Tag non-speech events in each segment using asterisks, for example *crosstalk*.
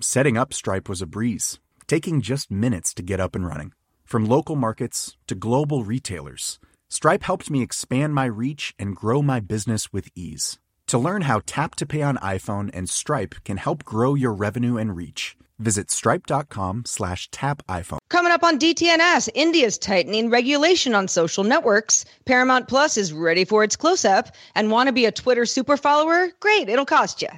Setting up Stripe was a breeze, taking just minutes to get up and running. From local markets to global retailers, Stripe helped me expand my reach and grow my business with ease. To learn how Tap to Pay on iPhone and Stripe can help grow your revenue and reach, visit stripe.com slash tap iPhone. Coming up on DTNS, India's tightening regulation on social networks. Paramount Plus is ready for its close up. And want to be a Twitter super follower? Great, it'll cost you.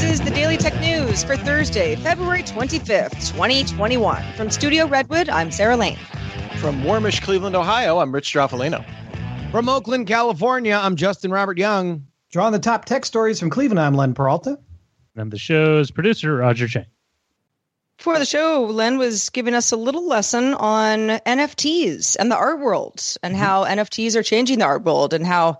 This is the Daily Tech News for Thursday, February 25th, 2021. From Studio Redwood, I'm Sarah Lane. From warmish Cleveland, Ohio, I'm Rich Stroffolino. From Oakland, California, I'm Justin Robert Young. Drawing the top tech stories from Cleveland, I'm Len Peralta. And the show's producer, Roger Chang. For the show, Len was giving us a little lesson on NFTs and the art world and mm-hmm. how NFTs are changing the art world and how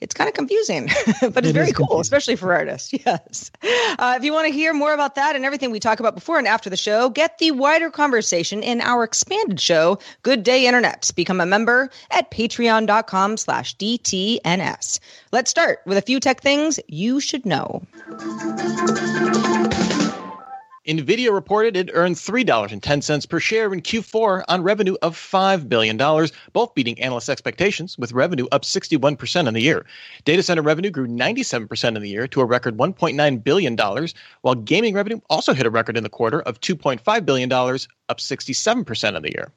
it's kind of confusing, *laughs* but it's it very cool, confusing. especially for artists. *laughs* Yes. Uh, if you want to hear more about that and everything we talk about before and after the show, get the wider conversation in our expanded show, Good Day Internet. Become a member at patreon.com slash DTNS. Let's start with a few tech things you should know. NVIDIA reported it earned $3.10 per share in Q4 on revenue of $5 billion, both beating analyst expectations, with revenue up 61% in the year. Data center revenue grew 97% in the year to a record $1.9 billion, while gaming revenue also hit a record in the quarter of $2.5 billion, up 67% in the year.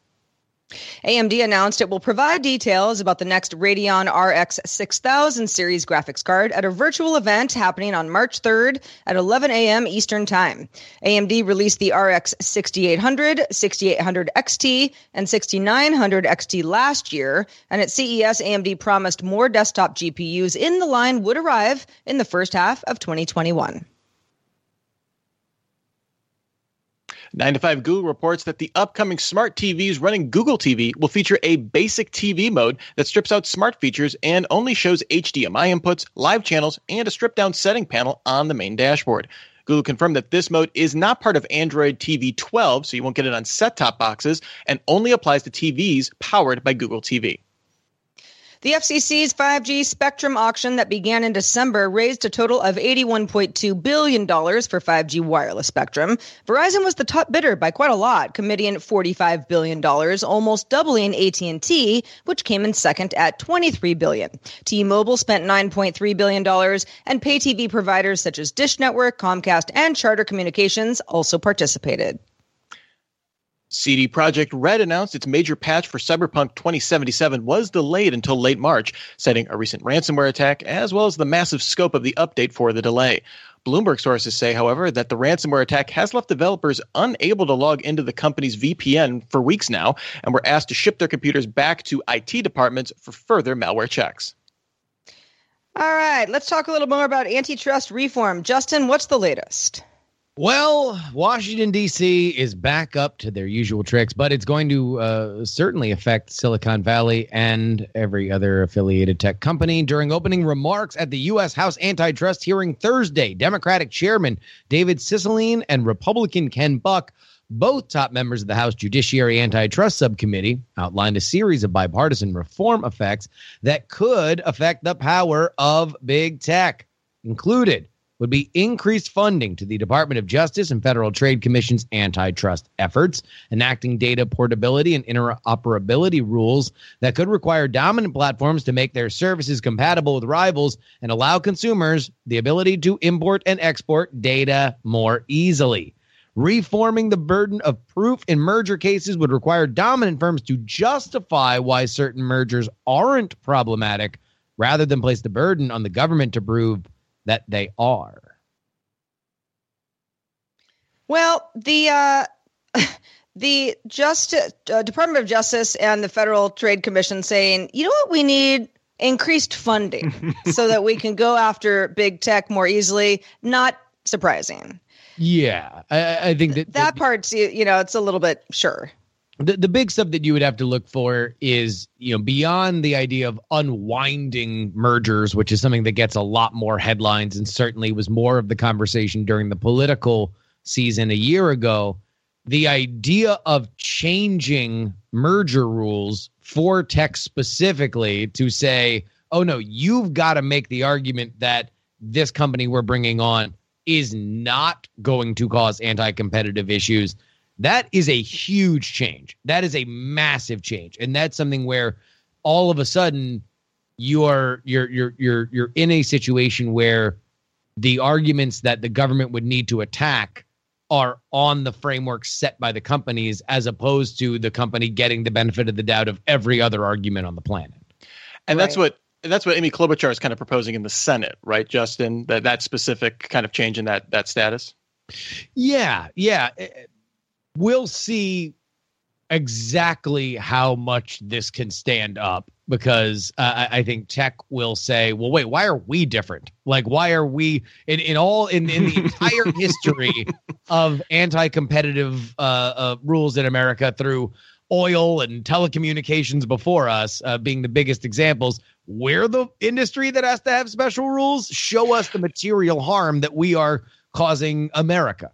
AMD announced it will provide details about the next Radeon RX 6000 series graphics card at a virtual event happening on March 3rd at 11 a.m. Eastern Time. AMD released the RX 6800, 6800 XT, and 6900 XT last year, and at CES, AMD promised more desktop GPUs in the line would arrive in the first half of 2021. 9 to 5 Google reports that the upcoming smart TVs running Google TV will feature a basic TV mode that strips out smart features and only shows HDMI inputs, live channels, and a stripped down setting panel on the main dashboard. Google confirmed that this mode is not part of Android TV 12, so you won't get it on set top boxes, and only applies to TVs powered by Google TV. The FCC's 5G spectrum auction that began in December raised a total of $81.2 billion for 5G wireless spectrum. Verizon was the top bidder by quite a lot, committing $45 billion, almost doubling AT&T, which came in second at 23 billion. T-Mobile spent $9.3 billion, and pay TV providers such as Dish Network, Comcast, and Charter Communications also participated. CD Projekt Red announced its major patch for Cyberpunk 2077 was delayed until late March, citing a recent ransomware attack as well as the massive scope of the update for the delay. Bloomberg sources say, however, that the ransomware attack has left developers unable to log into the company's VPN for weeks now and were asked to ship their computers back to IT departments for further malware checks. All right, let's talk a little more about antitrust reform. Justin, what's the latest? Well, Washington, D.C. is back up to their usual tricks, but it's going to uh, certainly affect Silicon Valley and every other affiliated tech company. During opening remarks at the U.S. House antitrust hearing Thursday, Democratic Chairman David Cicilline and Republican Ken Buck, both top members of the House Judiciary Antitrust Subcommittee, outlined a series of bipartisan reform effects that could affect the power of big tech, included would be increased funding to the Department of Justice and Federal Trade Commission's antitrust efforts, enacting data portability and interoperability rules that could require dominant platforms to make their services compatible with rivals and allow consumers the ability to import and export data more easily. Reforming the burden of proof in merger cases would require dominant firms to justify why certain mergers aren't problematic rather than place the burden on the government to prove that they are. Well, the uh, *laughs* the Justice uh, Department of Justice and the Federal Trade Commission saying, you know what, we need increased funding *laughs* so that we can go after big tech more easily. Not surprising. Yeah, I, I think that that part's you know it's a little bit sure. The the big stuff that you would have to look for is you know beyond the idea of unwinding mergers, which is something that gets a lot more headlines and certainly was more of the conversation during the political season a year ago. The idea of changing merger rules for tech specifically to say, oh no, you've got to make the argument that this company we're bringing on is not going to cause anti-competitive issues that is a huge change that is a massive change and that's something where all of a sudden you're you're you're you're you're in a situation where the arguments that the government would need to attack are on the framework set by the companies as opposed to the company getting the benefit of the doubt of every other argument on the planet and right. that's what that's what Amy Klobuchar is kind of proposing in the Senate, right, Justin? That that specific kind of change in that that status. Yeah, yeah. We'll see exactly how much this can stand up because uh, I think tech will say, "Well, wait, why are we different? Like, why are we in in all in in the *laughs* entire history of anti-competitive uh, uh, rules in America through?" oil and telecommunications before us uh, being the biggest examples we're the industry that has to have special rules. Show us the material harm that we are causing America.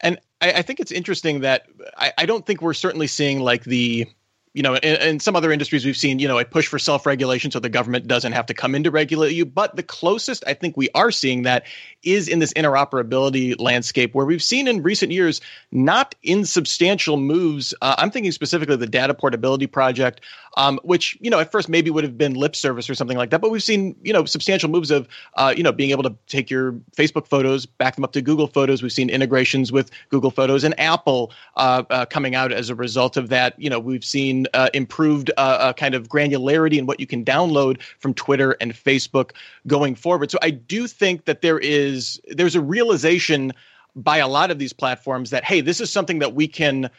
And I, I think it's interesting that I, I, don't think we're certainly seeing like the you know, in, in, some other industries, we've seen, you know, a push for self regulation so the government doesn't have to come in to regulate you. But the closest I think we are seeing that is in this interoperability landscape where we've seen in recent years not insubstantial moves. Uh, I'm thinking specifically the data portability project, um, which, you know, at first maybe would have been lip service or something like that. But we've seen, you know, substantial moves of, uh, you know, being able to take your Facebook photos, back them up to Google Photos. We've seen integrations with Google Photos and Apple uh, uh coming out as a result of that. You know, we've seen uh, improved uh, uh, kind of granularity in what you can download from Twitter and Facebook going forward. So I do think that there is there's a realization by a lot of these platforms that hey, this is something that we can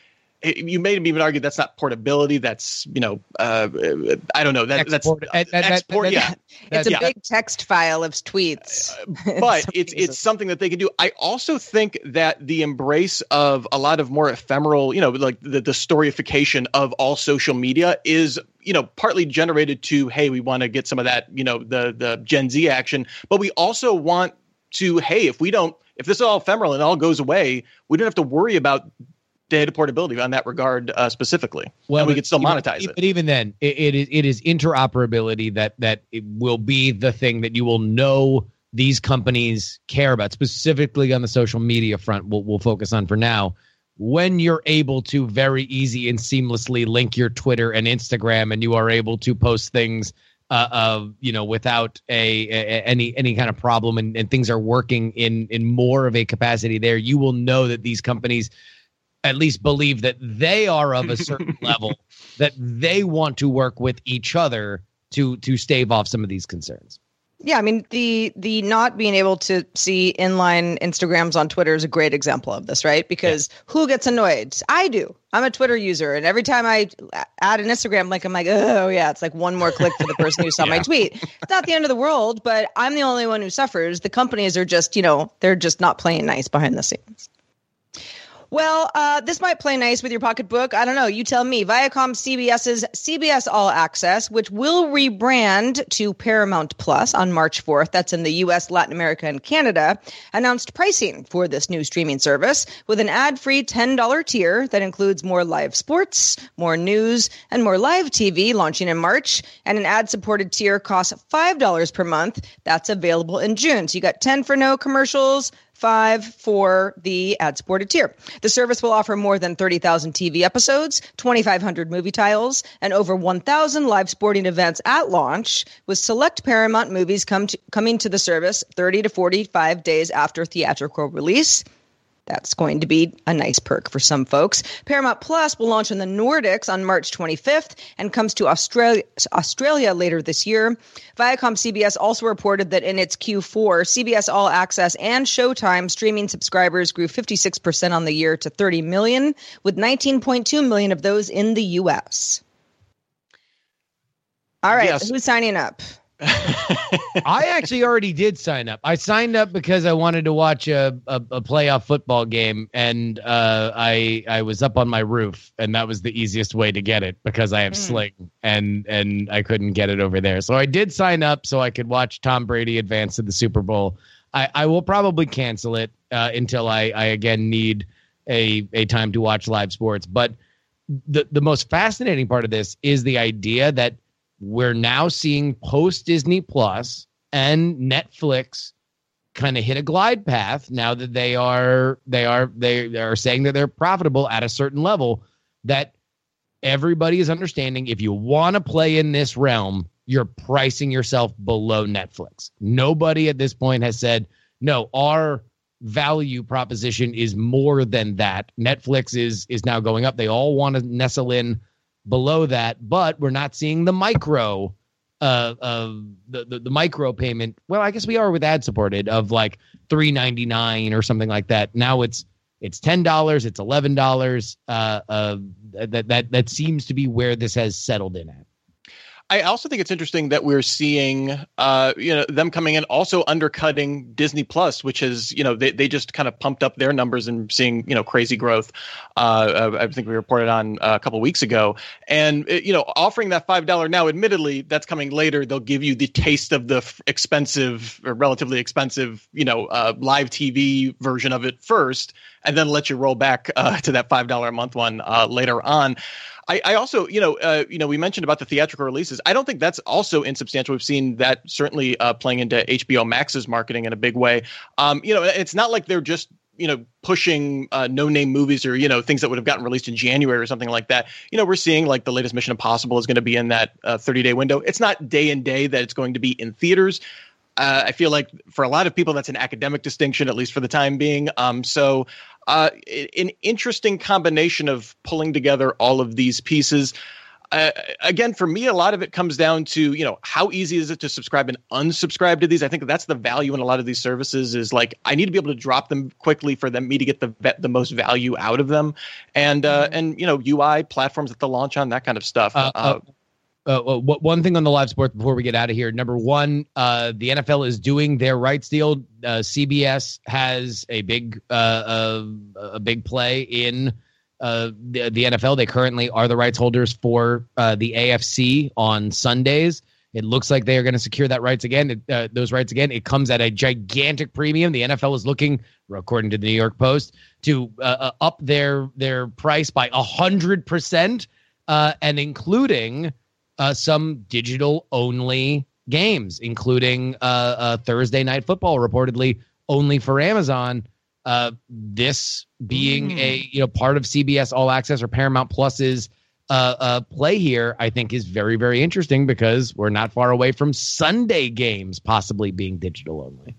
you may even argue that's not portability. That's you know, uh, I don't know. That, export, that's uh, export. That, yeah, it's a yeah. big text file of tweets. Uh, *laughs* but it's it's something that they can do. I also think that the embrace of a lot of more ephemeral, you know, like the, the storyification of all social media is you know partly generated to hey, we want to get some of that you know the the Gen Z action, but we also want to hey, if we don't if this is all ephemeral and all goes away, we don't have to worry about data portability on that regard uh, specifically. Well, and we could still monetize it. But even then, it, it is it is interoperability that that will be the thing that you will know these companies care about, specifically on the social media front. We'll, we'll focus on for now. When you're able to very easy and seamlessly link your Twitter and Instagram, and you are able to post things uh, of you know without a, a, any any kind of problem and, and things are working in in more of a capacity there you will know that these companies at least believe that they are of a certain *laughs* level that they want to work with each other to to stave off some of these concerns. Yeah, I mean the the not being able to see inline Instagrams on Twitter is a great example of this, right? Because yeah. who gets annoyed? I do. I'm a Twitter user, and every time I add an Instagram link, I'm like, oh yeah, it's like one more click for the person who saw *laughs* yeah. my tweet. It's not the end of the world, but I'm the only one who suffers. The companies are just, you know, they're just not playing nice behind the scenes. Well, uh, this might play nice with your pocketbook. I don't know. You tell me. Viacom CBS's CBS All Access, which will rebrand to Paramount Plus on March 4th, that's in the US, Latin America, and Canada, announced pricing for this new streaming service with an ad free $10 tier that includes more live sports, more news, and more live TV launching in March. And an ad supported tier costs $5 per month. That's available in June. So you got 10 for no commercials five for the ad supported tier. The service will offer more than 30,000 TV episodes, 2,500 movie titles, and over 1,000 live sporting events at launch, with select Paramount movies come to, coming to the service 30 to 45 days after theatrical release. That's going to be a nice perk for some folks. Paramount Plus will launch in the Nordics on March 25th and comes to Australia, Australia later this year. Viacom CBS also reported that in its Q4, CBS All Access and Showtime streaming subscribers grew 56% on the year to 30 million, with 19.2 million of those in the US. All right, Yes. who's signing up? *laughs* I actually already did sign up. I signed up because I wanted to watch a, a, a playoff football game, and uh, I I was up on my roof, and that was the easiest way to get it because I have Sling, and and I couldn't get it over there. So I did sign up so I could watch Tom Brady advance to the Super Bowl. I, I will probably cancel it uh, until I, I again need a a time to watch live sports. But the the most fascinating part of this is the idea that we're now seeing post Disney Plus and Netflix kind of hit a glide path now that they are they are they are saying that they're profitable at a certain level that everybody is understanding if you want to play in this realm you're pricing yourself below Netflix. Nobody at this point has said no our value proposition is more than that. Netflix is is now going up. They all want to nestle in below that, but we're not seeing the micro uh of the, the the micro payment. Well, I guess we are with ad supported of like three ninety nine or something like that. Now it's it's ten dollars, it's eleven dollars. Uh, uh, that that that seems to be where this has settled in at. I also think it's interesting that we're seeing, uh, you know, them coming in also undercutting Disney Plus, which is, you know, they, they just kind of pumped up their numbers and seeing, you know, crazy growth. Uh, I think we reported on uh, a couple weeks ago, and it, you know, offering that five dollar now. Admittedly, that's coming later. They'll give you the taste of the expensive, or relatively expensive, you know, uh, live TV version of it first, and then let you roll back uh, *laughs* to that five dollar a month one uh, later on. I, I also, you know, uh, you know, we mentioned about the theatrical releases. I don't think that's also insubstantial. We've seen that certainly uh, playing into HBO Max's marketing in a big way. Um, you know, it's not like they're just you know pushing uh, no name movies or you know things that would have gotten released in January or something like that. You know, we're seeing like the latest Mission Impossible is going to be in that 30 day window. It's not day and day that it's going to be in theaters. Uh, I feel like for a lot of people, that's an academic distinction, at least for the time being. Um, so, uh, an interesting combination of pulling together all of these pieces. Uh, again, for me, a lot of it comes down to you know how easy is it to subscribe and unsubscribe to these. I think that's the value in a lot of these services. Is like I need to be able to drop them quickly for them me to get the the most value out of them, and uh, and you know UI platforms that they'll launch on that kind of stuff. Uh, uh, uh, one thing on the live sports before we get out of here. Number one, uh, the NFL is doing their rights deal. Uh, CBS has a big uh, uh, a big play in uh, the, the NFL. They currently are the rights holders for uh, the AFC on Sundays. It looks like they are going to secure that rights again. It, uh, those rights again. It comes at a gigantic premium. The NFL is looking, according to the New York Post, to uh, uh, up their their price by a hundred percent, and including uh, some digital only games, including uh, uh, Thursday night football, reportedly only for Amazon. Uh, this being a you know part of CBS All Access or Paramount Plus's uh, uh, play here, I think is very very interesting because we're not far away from Sunday games possibly being digital only.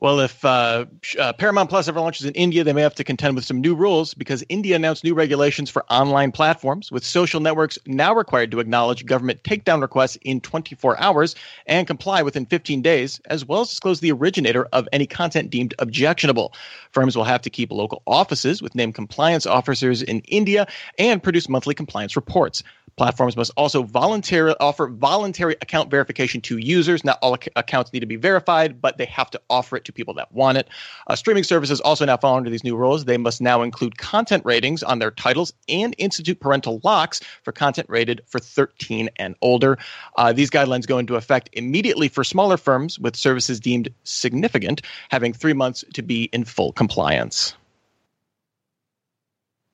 Well, if uh, uh, Paramount Plus ever launches in India, they may have to contend with some new rules because India announced new regulations for online platforms, with social networks now required to acknowledge government takedown requests in 24 hours and comply within 15 days, as well as disclose the originator of any content deemed objectionable. Firms will have to keep local offices with named compliance officers in India and produce monthly compliance reports. Platforms must also voluntarily offer voluntary account verification to users. Not all ac- accounts need to be verified, but they have to offer it to people that want it. Uh, streaming services also now fall under these new rules. They must now include content ratings on their titles and institute parental locks for content rated for 13 and older. Uh, these guidelines go into effect immediately for smaller firms with services deemed significant, having three months to be in full compliance.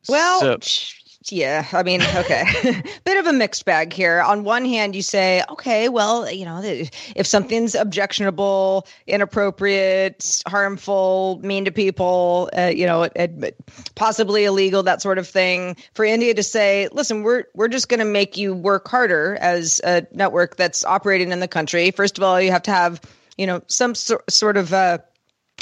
Well, So- yeah, I mean, okay. *laughs* Bit of a mixed bag here. On one hand, you say, okay, well, you know, if something's objectionable, inappropriate, harmful, mean to people, uh, you know, possibly illegal, that sort of thing, for India to say, listen, we're we're just going to make you work harder as a network that's operating in the country. First of all, you have to have, you know, some sor- sort of uh,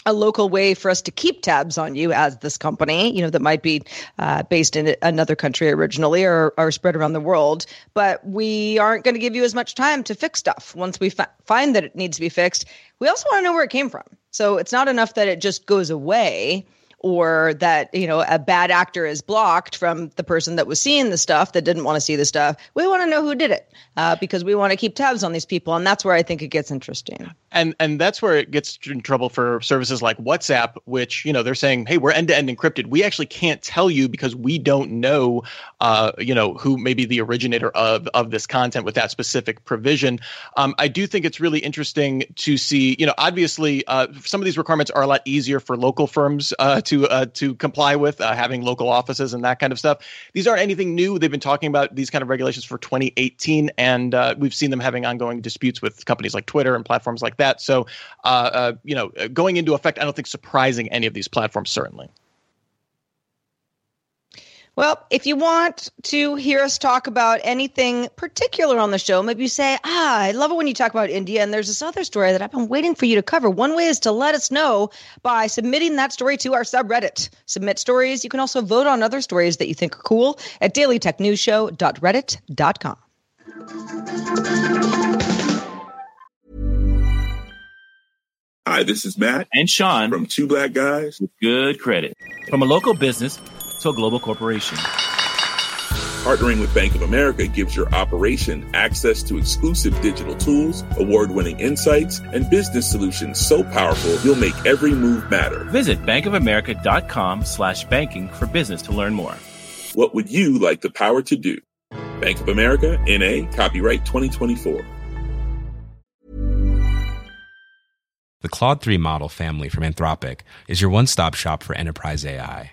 a local way for us to keep tabs on you as this company, you know, that might be uh, based in another country originally or, or spread around the world. But we aren't going to give you as much time to fix stuff once we fi- find that it needs to be fixed. We also want to know where it came from. So it's not enough that it just goes away or that you know a bad actor is blocked from the person that was seeing the stuff that didn't want to see the stuff we want to know who did it uh, because we want to keep tabs on these people and that's where i think it gets interesting and and that's where it gets in trouble for services like WhatsApp, which you know they're saying, hey, we're end to end encrypted. We actually can't tell you because we don't know, uh, you know, who may be the originator of of this content with that specific provision. Um, I do think it's really interesting to see, you know, obviously uh, some of these requirements are a lot easier for local firms uh, to uh, to comply with, uh, having local offices and that kind of stuff. These aren't anything new. They've been talking about these kind of regulations for 2018, and uh, we've seen them having ongoing disputes with companies like Twitter and platforms like that. So, uh, uh, you know, going into effect, I don't think surprising any of these platforms, certainly. Well, if you want to hear us talk about anything particular on the show, maybe you say, ah, I love it when you talk about India, and there's this other story that I've been waiting for you to cover. One way is to let us know by submitting that story to our subreddit. Submit stories. You can also vote on other stories that you think are cool at dailytechnewsshow.reddit.com. Hi, this is Matt and Sean from Two Black Guys with Good Credit. From a local business to a global corporation. Partnering with Bank of America gives your operation access to exclusive digital tools, award winning insights, and business solutions so powerful you'll make every move matter. Visit bankofamerica.com slash banking for business to learn more. What would you like the power to do? Bank of America, NA, copyright 2024. The Claude 3 model family from Anthropic is your one stop shop for enterprise AI.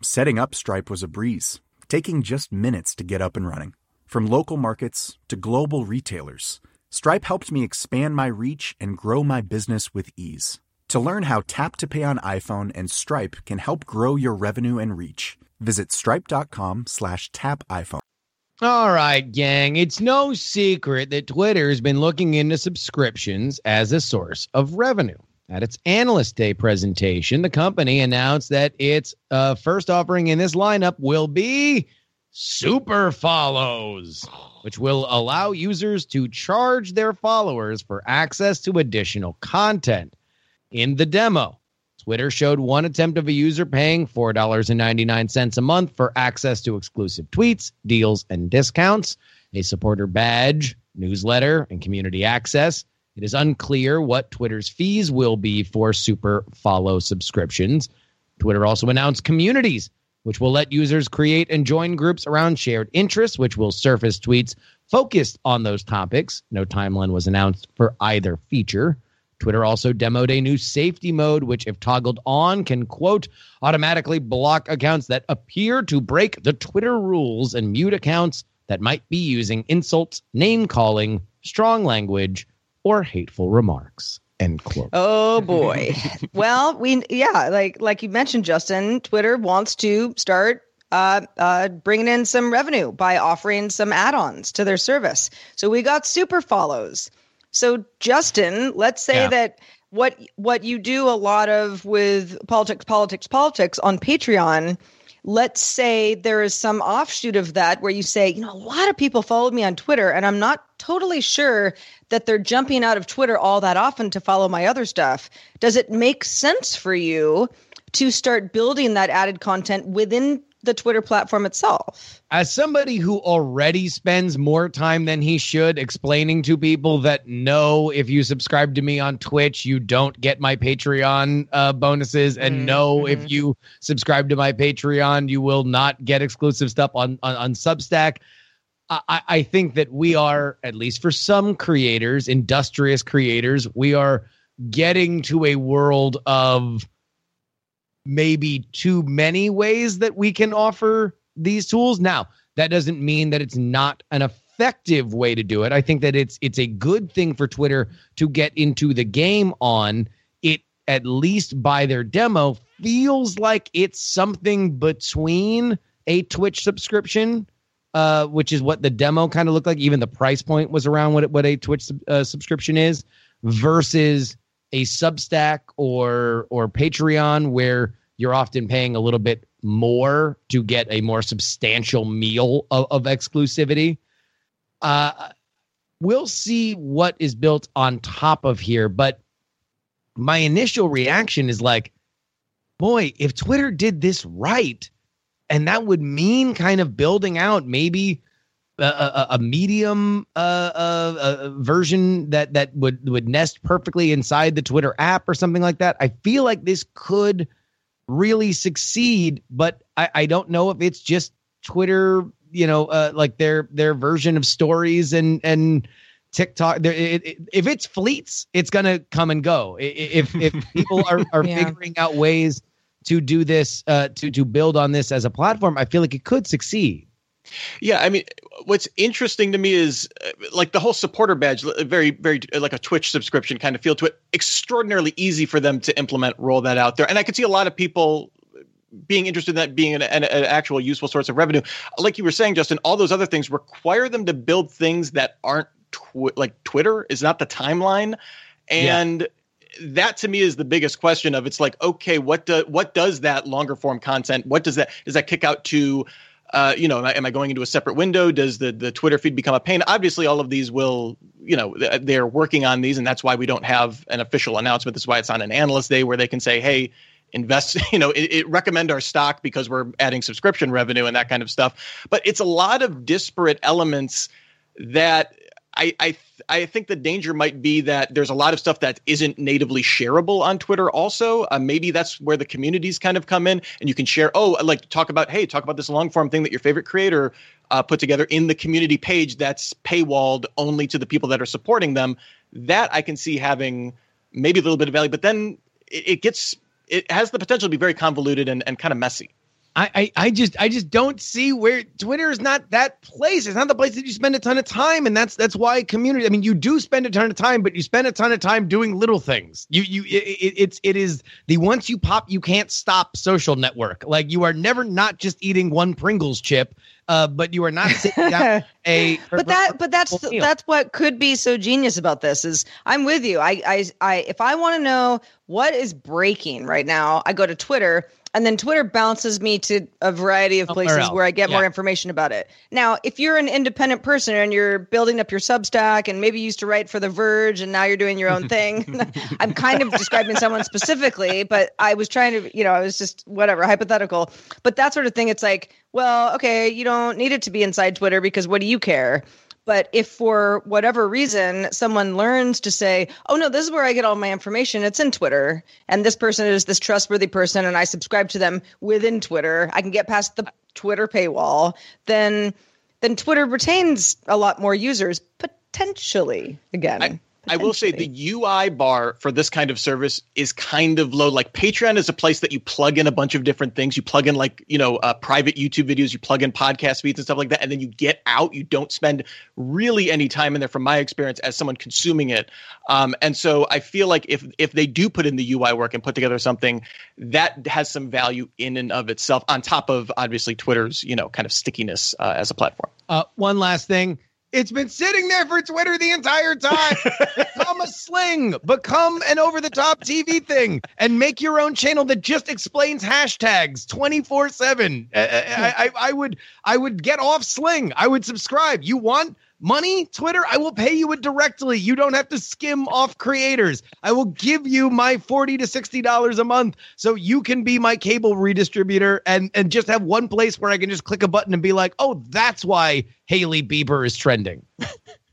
Setting up Stripe was a breeze, taking just minutes to get up and running. From local markets to global retailers, Stripe helped me expand my reach and grow my business with ease. To learn how Tap to Pay on iPhone and Stripe can help grow your revenue and reach, visit stripe.com slash tap iPhone. All right, gang. It's no secret that Twitter has been looking into subscriptions as a source of revenue. At its Analyst Day presentation, the company announced that its uh, first offering in this lineup will be Super Follows, which will allow users to charge their followers for access to additional content. In the demo, Twitter showed one attempt of a user paying $4.99 a month for access to exclusive tweets, deals, and discounts, a supporter badge, newsletter, and community access. It is unclear what Twitter's fees will be for super follow subscriptions. Twitter also announced communities, which will let users create and join groups around shared interests, which will surface tweets focused on those topics. No timeline was announced for either feature. Twitter also demoed a new safety mode, which, if toggled on, can, quote, automatically block accounts that appear to break the Twitter rules and mute accounts that might be using insults, name calling, strong language, or hateful remarks. End quote. Oh *laughs* boy. well, we yeah, like like you mentioned, Justin. Twitter wants to start uh, uh, bringing in some revenue by offering some add-ons to their service. So we got super follows. So Justin, let's say Yeah. that what what you do a lot of with politics, politics, politics on Patreon. Let's say there is some offshoot of that where you say, you know, a lot of people followed me on Twitter, and I'm not totally sure that they're jumping out of Twitter all that often to follow my other stuff. Does it make sense for you to start building that added content within the Twitter platform itself? As somebody who already spends more time than he should explaining to people that no, if you subscribe to me on Twitch, you don't get my Patreon uh, bonuses, and no, if you subscribe to my Patreon, you will not get exclusive stuff on on, on Substack. I, I- think that we are, at least for some creators, industrious creators, we are getting to a world of maybe too many ways that we can offer these tools. Now, that doesn't mean that it's not an effective way to do it. I think that it's it's a good thing for Twitter to get into the game on. It at least by their demo feels like it's something between a Twitch subscription uh, which is what the demo kind of looked like. Even the price point was around what what a Twitch uh, subscription is, versus a Substack or or Patreon, where you're often paying a little bit more to get a more substantial meal of, of exclusivity. Uh, we'll see what is built on top of here, but my initial reaction is like, boy, if Twitter did this right, and that would mean kind of building out maybe a, a, a medium uh, uh, uh, version that that would would nest perfectly inside the Twitter app or something like that. I feel like this could really succeed, but I, I don't know if it's just Twitter, you know, uh, like their their version of stories and and TikTok. There, it, it, if it's fleets, it's gonna come and go. If if *laughs* people are are Yeah. figuring out ways to do this, uh, to to build on this as a platform, I feel like it could succeed. Yeah, I mean, what's interesting to me is uh, like the whole supporter badge, very, very uh, like a Twitch subscription kind of feel to it. Extraordinarily easy for them to implement, roll that out there, and I could see a lot of people being interested in that being an, an, an actual useful source of revenue. Like you were saying, Justin, all those other things require them to build things that aren't tw- like Twitter is not the timeline, and that to me is the biggest question of it's like okay what do, what does that longer form content what does that does that kick out to uh, you know am I, am I going into a separate window? Does the the twitter feed become a pain? Obviously all of these will you know they're working on these and that's why we don't have an official announcement. This is why it's on an analyst day where they can say hey invest *laughs* you know it, it recommend our stock because we're adding subscription revenue and that kind of stuff. But it's a lot of disparate elements that I, I I think the danger might be that there's a lot of stuff that isn't natively shareable on Twitter. Also, uh, maybe that's where the communities kind of come in, and you can share. Oh, like talk about. Hey, talk about this long form thing that your favorite creator uh, put together in the community page that's paywalled only to the people that are supporting them. That I can see having maybe a little bit of value, but then it, it gets it has the potential to be very convoluted and, and kind of messy. I, I I just I just don't see where Twitter is not that place. It's not the place that you spend a ton of time, and that's that's why community. I mean, you do spend a ton of time, but you spend a ton of time doing little things. You you it, it, it's it is the once you pop, you can't stop social network. Like you are never not just eating one Pringles chip, uh, but you are not sitting down *laughs* a. but that but that's meal. that's what could be so genius about this is i'm with you i i, I if i want to know what is breaking right now i go to twitter and then twitter bounces me to a variety of Somewhere places else. where i get more information about it now if you're an independent person and you're building up your substack and maybe you used to write for the verge and now you're doing your own *laughs* thing *laughs* i'm kind of describing someone specifically but i was trying to you know i was just whatever hypothetical but that sort of thing it's like well okay you don't need it to be inside twitter because what do you care. But if for whatever reason someone learns to say, oh no, this is where I get all my information, it's in Twitter, and this person is this trustworthy person, and I subscribe to them within Twitter, I can get past the Twitter paywall, then then Twitter retains a lot more users potentially. Again, I- I will say the UI bar for this kind of service is kind of low. Like Patreon is a place that you plug in a bunch of different things. You plug in like you know uh, private YouTube videos, you plug in podcast feeds and stuff like that, and then you get out. You don't spend really any time in there, from my experience as someone consuming it. Um, and so I feel like if if they do put in the UI work and put together something that has some value in and of itself, on top of obviously Twitter's you know kind of stickiness uh, as a platform. Uh, one last thing. It's been sitting there for Twitter the entire time. *laughs* become a sling, become an over the top TV thing, and make your own channel that just explains hashtags 24 7. I, I, I would I would get off sling. I would subscribe. You want money, Twitter? I will pay you it directly. You don't have to skim off creators. I will give you my 40 to $60 a month so you can be my cable redistributor and, and just have one place where I can just click a button and be like, oh, that's why Hailey Bieber is trending. *laughs*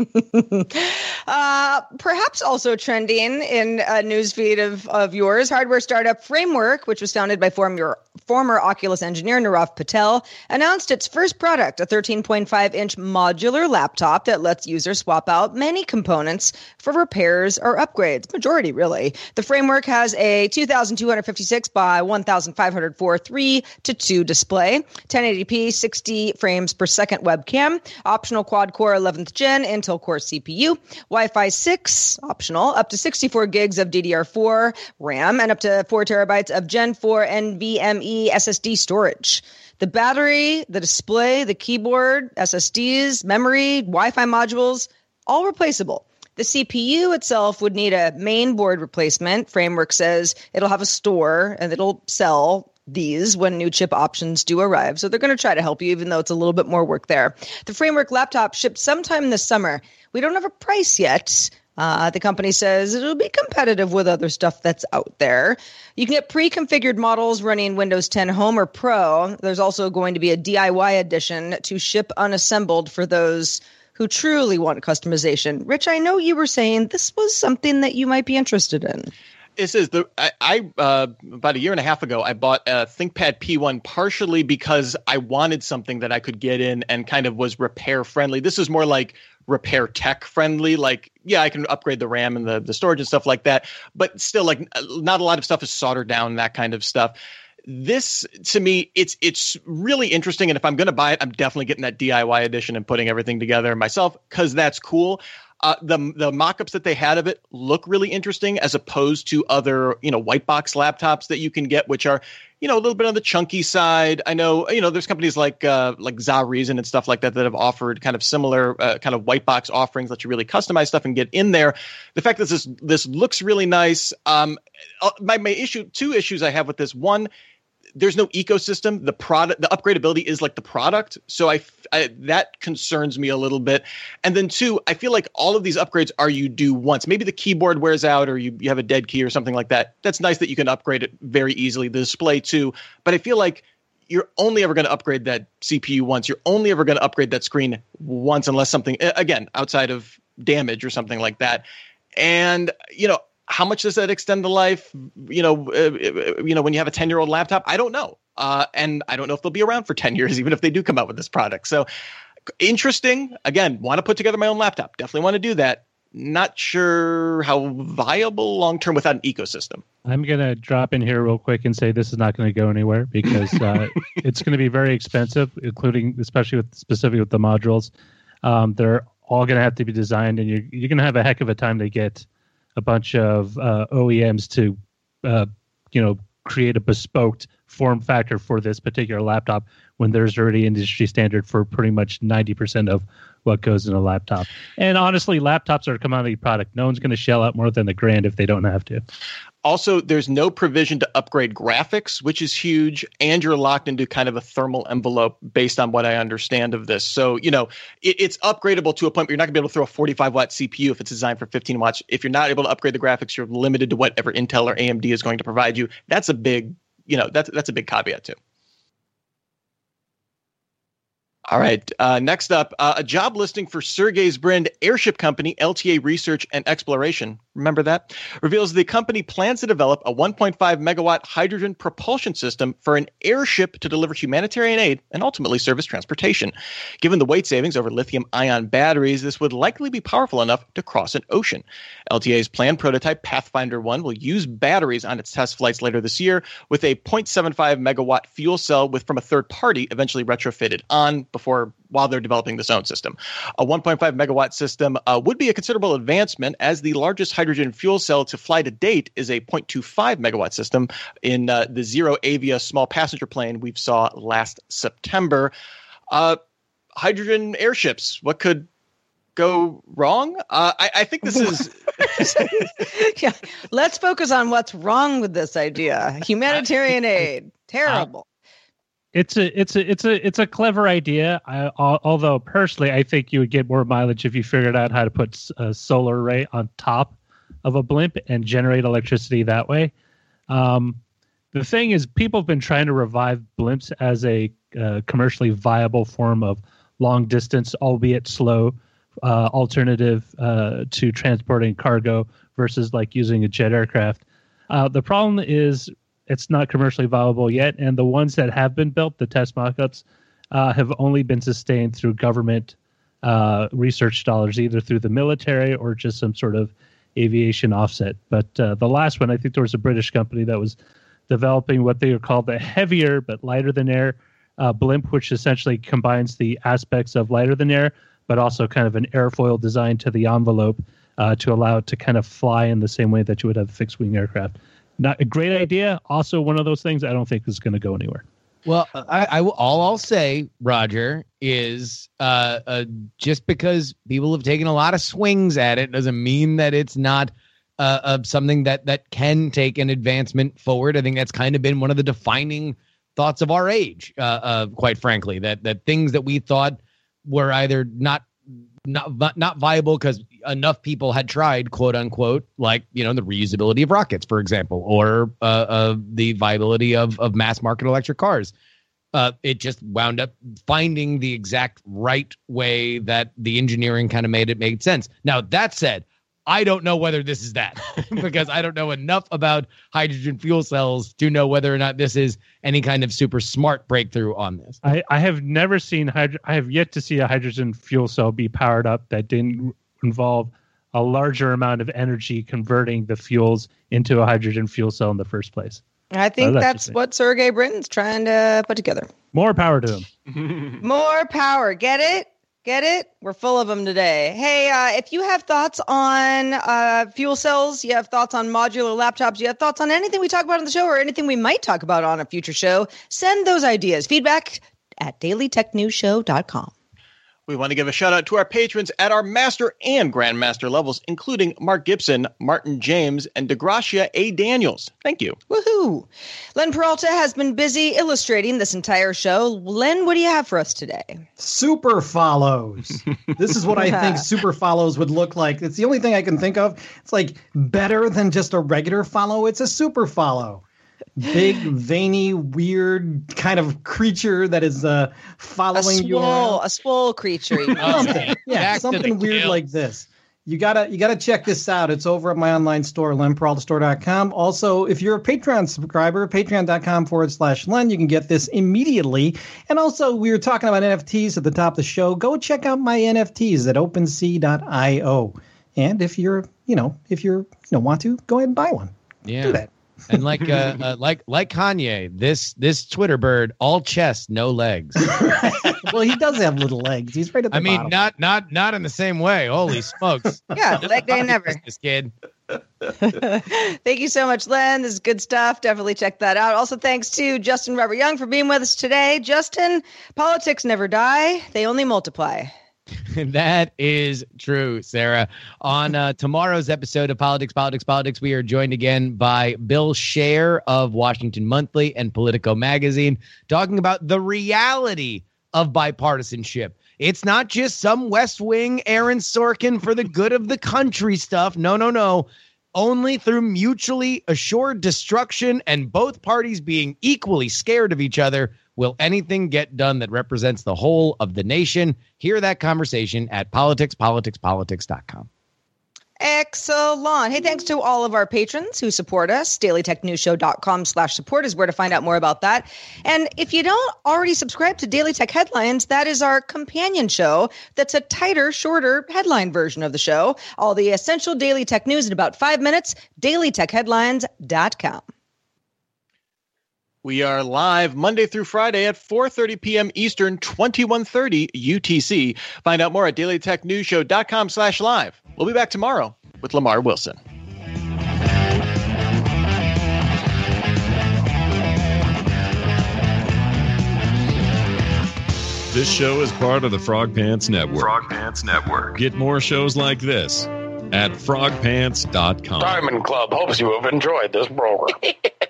*laughs* uh, perhaps also trending in a newsfeed of, of yours, hardware startup Framework, which was founded by former, former Oculus engineer Nirav Patel, announced its first product, a 13.5 inch modular laptop that lets users swap out many components for repairs or upgrades, majority really. The Framework has a 2256 by 1504 3 to 2 display, 1080p, 60 frames per second webcam, optional quad core 11th gen, Intel Core CPU, Wi-Fi 6 optional, up to 64 gigs of DDR4 RAM, and up to 4 terabytes of Gen 4 NVMe SSD storage. The battery, the display, the keyboard, SSDs, memory, Wi-Fi modules, all replaceable. The CPU itself would need a main board replacement. Framework says it'll have a store and it'll sell these when new chip options do arrive. So they're going to try to help you, even though it's a little bit more work there. The Framework laptop shipped sometime this summer. We don't have a price yet. Uh, the company says it'll be competitive with other stuff that's out there. You can get pre configured models running Windows 10 Home or Pro. There's also going to be a DIY edition to ship unassembled for those who truly want customization. Rich, I know you were saying this was something that you might be interested in. This is the I, I uh, about a year and a half ago I bought a ThinkPad P1 partially because I wanted something that I could get in and kind of was repair friendly. This is more like repair tech friendly. Like, yeah, I can upgrade the RAM and the, the storage and stuff like that, but still, like, not a lot of stuff is soldered down, that kind of stuff. This to me, it's it's really interesting, and if I'm going to buy it, I'm definitely getting that DIY edition and putting everything together myself because that's cool. Uh, the the mock-ups that they had of it look really interesting as opposed to other you know white box laptops that you can get which are you know a little bit on the chunky side. I know you know there's companies like uh, like ZaReason and stuff like that that have offered kind of similar uh, kind of white box offerings that you really customize stuff and get in there. The fact that this this looks really nice um uh, my, my issue two issues i have with this. One there's no ecosystem. The product, the upgradability is like the product. So I, I, that concerns me a little bit. And then two, I feel like all of these upgrades are you do once. Maybe the keyboard wears out or you, you have a dead key or something like that. That's nice that you can upgrade it very easily. The display too. But I feel like you're only ever going to upgrade that CPU once. You're only ever going to upgrade that screen once, unless something again outside of damage or something like that. And you know, how much does that extend the life? You know, uh, uh you know, when you have a ten year old laptop, I don't know, uh, and I don't know if they'll be around for ten years, *laughs* even if they do come out with this product. So interesting. Again, want to put together my own laptop. Definitely want to do that. Not sure how viable long term without an ecosystem. I'm gonna drop in here real quick and say this is not going to go anywhere because uh, *laughs* it's going to be very expensive, including especially with specifically with the modules. Um, they're all going to have to be designed, and you're you're going to have a heck of a time to get a bunch of uh, OEMs to, uh, you know, create a bespoke form factor for this particular laptop when there's already industry standard for pretty much 90% of what goes in a laptop. And honestly, laptops are a commodity product. No one's going to shell out more than a grand if they don't have to. Also, there's no provision to upgrade graphics, which is huge, and you're locked into kind of a thermal envelope based on what I understand of this. So, you know, it, it's upgradable to a point where you're not going to be able to throw a 45 watt CPU if it's designed for 15 watts. If you're not able to upgrade the graphics, you're limited to whatever Intel or AMD is going to provide you. That's a big, you know, that's that's a big caveat too. All right. Uh, next up, uh, a job listing for Sergey Brin's Airship Company, LTA Research and Exploration. Remember that? Reveals the company plans to develop a 1.5 megawatt hydrogen propulsion system for an airship to deliver humanitarian aid and ultimately service transportation. Given the weight savings over lithium ion batteries, this would likely be powerful enough to cross an ocean. LTA's planned prototype Pathfinder 1 will use batteries on its test flights later this year with a 0.75 megawatt fuel cell with from a third party eventually retrofitted on before while they're developing this own system. A 1.5 megawatt system uh, would be a considerable advancement as the largest hydrogen fuel cell to fly to date is a 0.25 megawatt system in uh, the ZeroAvia small passenger plane we saw last September. Uh, hydrogen airships, what could go wrong? Uh, I, I, think this is. *laughs* yeah, let's focus on what's wrong with this idea. *laughs* Humanitarian aid, terrible it's a it's a it's a it's a clever idea. I, although personally, I think you would get more mileage if you figured out how to put a solar array on top of a blimp and generate electricity that way. Um, the thing is, people have been trying to revive blimps as a uh, commercially viable form of long distance, albeit slow, uh, alternative uh, to transporting cargo versus like using a jet aircraft. Uh, the problem is it's not commercially viable yet, and the ones that have been built, the test mockups, uh, have only been sustained through government uh, research dollars, either through the military or just some sort of aviation offset. But uh, the last one, I think there was a British company that was developing what they called the heavier but lighter than air uh, blimp, which essentially combines the aspects of lighter than air, but also kind of an airfoil design to the envelope uh, to allow it to kind of fly in the same way that you would have a fixed wing aircraft not a great idea. Also, one of those things I don't think is going to go anywhere. Well, I, I all I'll say, Roger, is uh, uh, just because people have taken a lot of swings at it doesn't mean that it's not uh, something that that can take an advancement forward. I think that's kind of been one of the defining thoughts of our age, uh, quite frankly. That that things that we thought were either not not not viable because enough people had tried, quote unquote, like you know the reusability of rockets, for example, or uh, uh, the viability of of mass market electric cars. Uh, it just wound up finding the exact right way that the engineering kind of made it make sense. Now that said, I don't know whether this is that *laughs* because I don't know enough about hydrogen fuel cells to know whether or not this is any kind of super smart breakthrough on this. I, I have never seen hydro- I have yet to see a hydrogen fuel cell be powered up that didn't involve a larger amount of energy converting the fuels into a hydrogen fuel cell in the first place. I think uh, that's, that's what Sergey Brin's trying to put together. More power to him. *laughs* More power. Get it? Get it? We're full of them today. Hey, uh, if you have thoughts on uh, fuel cells, you have thoughts on modular laptops, you have thoughts on anything we talk about on the show or anything we might talk about on a future show, send those ideas. Feedback at dailytechnewsshow.com. We want to give a shout out to our patrons at our master and grandmaster levels, including Mark Gibson, Martin James, and DeGracia A. Daniels. Thank you. Woohoo! Len Peralta has been busy illustrating this entire show. Len, what do you have for us today? Super follows. *laughs* this is what I think *laughs* super follows would look like. It's the only thing I can think of. It's like better than just a regular follow, it's a super follow big, veiny, weird kind of creature that is uh, following a you. A swole creature. oh, yeah, something weird like this. You gotta you gotta check this out. It's over at my online store, lenperaltastore.com. Also, if you're a Patreon subscriber, patreon.com forward slash Len, you can get this immediately. And also, we were talking about NFTs at the top of the show. Go check out my NFTs at OpenSea.io. And if you're, you know, if you're, you know, want to, go ahead and buy one. Yeah. Do that and like uh, *laughs* uh, like like Kanye, this this Twitter bird, all chest, no legs. *laughs* well, he does have little legs. He's right at the I mean, bottom. not not not in the same way. Holy smokes! *laughs* yeah, leg day never. This kid. Thank you so much, Len. This is good stuff. Definitely check that out. Also, thanks to Justin Robert Young for being with us today. Justin, politics never die; they only multiply. *laughs* that is true, Sarah. On uh, tomorrow's episode of Politics, Politics, Politics, we are joined again by Bill Scher of Washington Monthly and Politico Magazine, talking about the reality of bipartisanship. It's not just some West Wing Aaron Sorkin for the good of the country stuff. No, no, no. Only through mutually assured destruction and both parties being equally scared of each other Will anything get done that represents the whole of the nation? Hear that conversation at politicspoliticspolitics.com. Excellent. Hey, thanks to all of our patrons who support us. DailyTechNewsShow.com slash support is where to find out more about that. And if you don't already subscribe to Daily Tech Headlines, that is our companion show that's a tighter, shorter headline version of the show. All the essential daily tech news in about five minutes. DailyTechHeadlines.com. We are live Monday through Friday at 4:30 p.m. Eastern, 2130 UTC. Find out more at dailytechnewsshow.com slash live. We'll be back tomorrow with Lamar Wilson. This show is part of the Frog Pants Network. Frog Pants Network. Get more shows like this at frogpants.com. Diamond Club hopes you have enjoyed this program. *laughs*